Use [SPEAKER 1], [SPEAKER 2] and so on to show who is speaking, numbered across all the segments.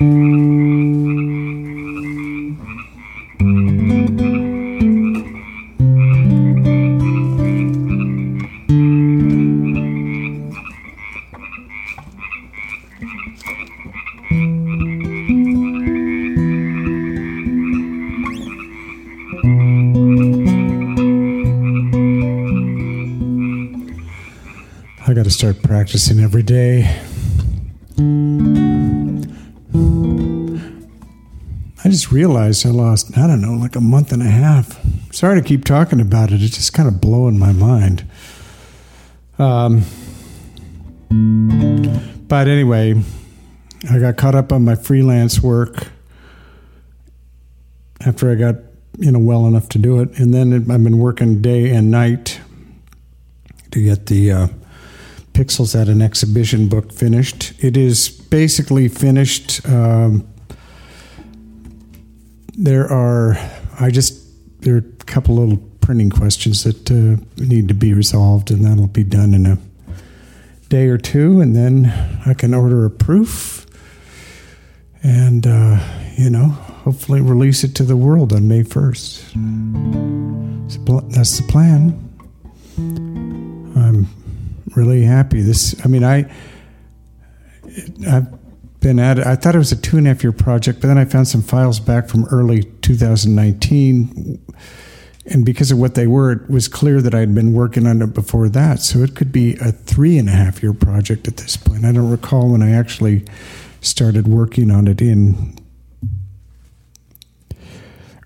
[SPEAKER 1] I got to start practicing every day. I just realized I lost, I don't know, like a month and a half. Sorry to keep talking about it. It's just kind of blowing my mind. Um, but anyway, I got caught up on my freelance work after I got, you know, well enough to do it. And then I've been working day and night to get the uh, Pixels at an Exhibition book finished. It is basically finished. Um, there are, I just, there are a couple little printing questions that uh, need to be resolved, and that'll be done in a day or two, and then I can order a proof and, uh, you know, hopefully release it to the world on May 1st. That's the plan. I'm really happy. This, I mean, I, I've been at it. I thought it was a two and a half year project, but then I found some files back from early 2019. And because of what they were, it was clear that I'd been working on it before that. So it could be a three and a half year project at this point. I don't recall when I actually started working on it in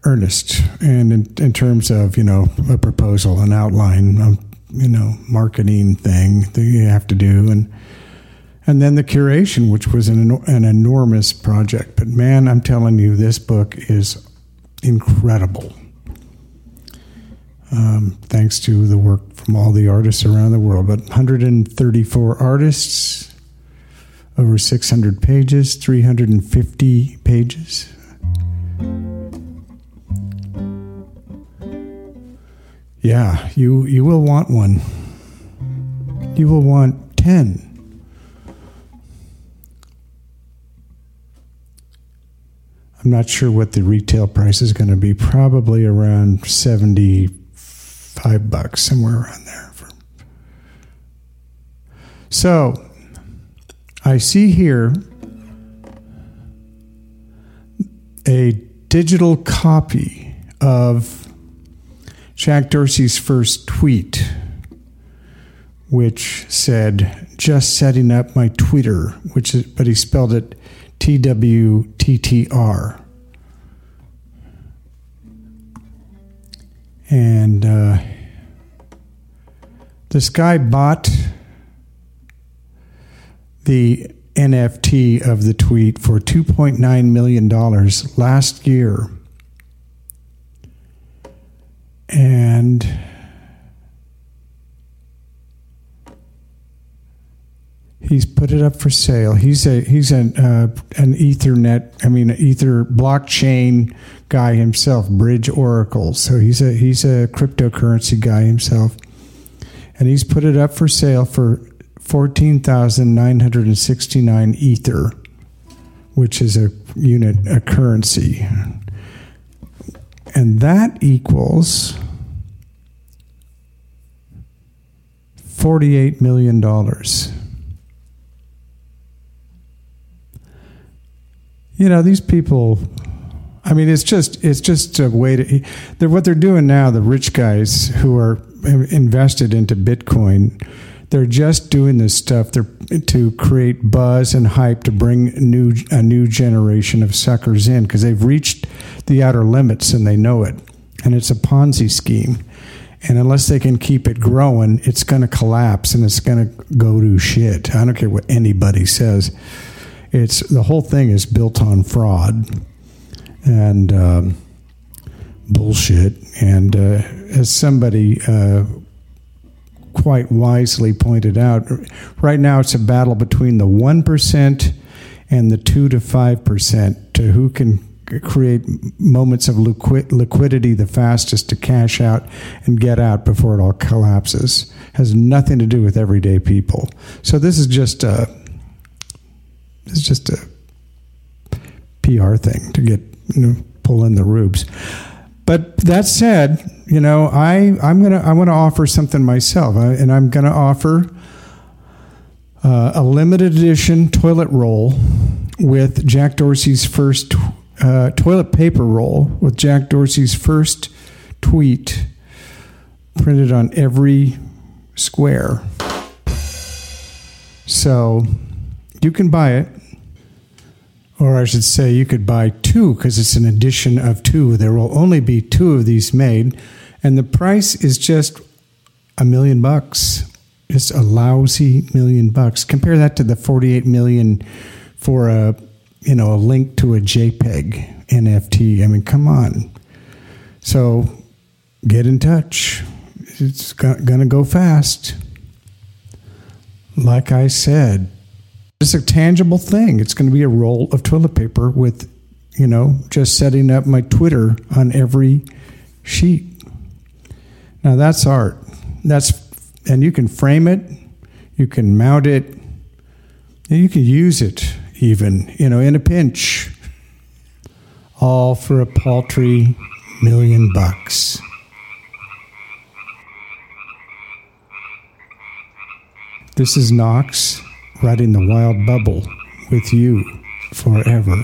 [SPEAKER 1] earnest and in, in terms of, you know, a proposal, an outline, a, you know, marketing thing that you have to do. And, and then the curation, which was an, an enormous project. But man, I'm telling you, this book is incredible. Um, thanks to the work from all the artists around the world. But 134 artists, over 600 pages, 350 pages. Yeah, you you will want one. You will want 10. I'm not sure what the retail price is going to be. Probably around 75 bucks, somewhere around there. So, I see here a digital copy of Jack Dorsey's first tweet, which said, "Just setting up my Twitter," which is, but he spelled it T W T T R. And uh, this guy bought the NFT of the tweet for $2.9 million last year. And he's put it up for sale. He's a he's an uh, an Ethernet, I mean, Ether blockchain guy himself, Bridge Oracle. So he's a he's a cryptocurrency guy himself, and he's put it up for sale for fourteen thousand nine hundred and sixty nine Ether, which is a unit a currency, and that equals. $48 million. You know these people i mean it's just it's just a way to they're what they're doing now the rich guys who are invested into bitcoin they're just doing this stuff. They're to create buzz and hype to bring new a new generation of suckers in because they've reached the outer limits and they know it. And it's a ponzi scheme. And unless they can keep it growing it's going to collapse and it's going to go to shit. I don't care what anybody says it's the whole thing is built on fraud and um, bullshit. And uh, as somebody uh, quite wisely pointed out, right now it's a battle between the one percent and the two to five percent to who can create moments of liquid, liquidity the fastest to cash out and get out before it all collapses has nothing to do with everyday people so this is just a it's just a PR thing to get you know, pull in the rubes. But that said, you know, I I'm gonna I want to offer something myself, I, and I'm gonna offer uh, a limited edition toilet roll with Jack Dorsey's first uh, toilet paper roll with Jack Dorsey's first tweet printed on every square. So you can buy it, or I should say, you could buy two because it's an edition of two. There will only be two of these made, and the price is just a million bucks. It's a lousy million bucks. Compare that to the 48 million for a you know a link to a JPEG NFT. I mean, come on. So get in touch. It's going to go fast. Like I said, it's a tangible thing. It's going to be a roll of toilet paper with, you know, just setting up my Twitter on every sheet. Now that's art. That's and you can frame it, you can mount it, you can use it even, you know, in a pinch. All for a paltry million bucks. This is Knox riding the wild bubble with you forever.